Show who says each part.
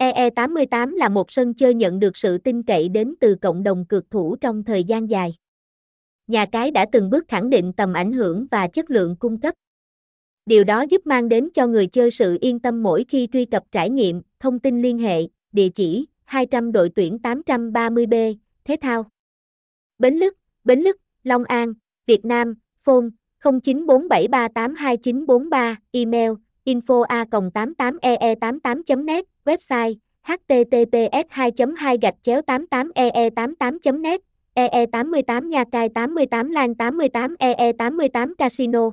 Speaker 1: EE88 là một sân chơi nhận được sự tin cậy đến từ cộng đồng cược thủ trong thời gian dài. Nhà cái đã từng bước khẳng định tầm ảnh hưởng và chất lượng cung cấp. Điều đó giúp mang đến cho người chơi sự yên tâm mỗi khi truy cập trải nghiệm, thông tin liên hệ, địa chỉ 200 đội tuyển 830B, Thế thao. Bến Lức, Bến Lức, Long An, Việt Nam, phone 0947382943, email info a 88 ee 88 net, website https 2 2 gạch chéo 88 ee 88 net EE88 Nha Cai 88 Lan 88 EE88 Casino.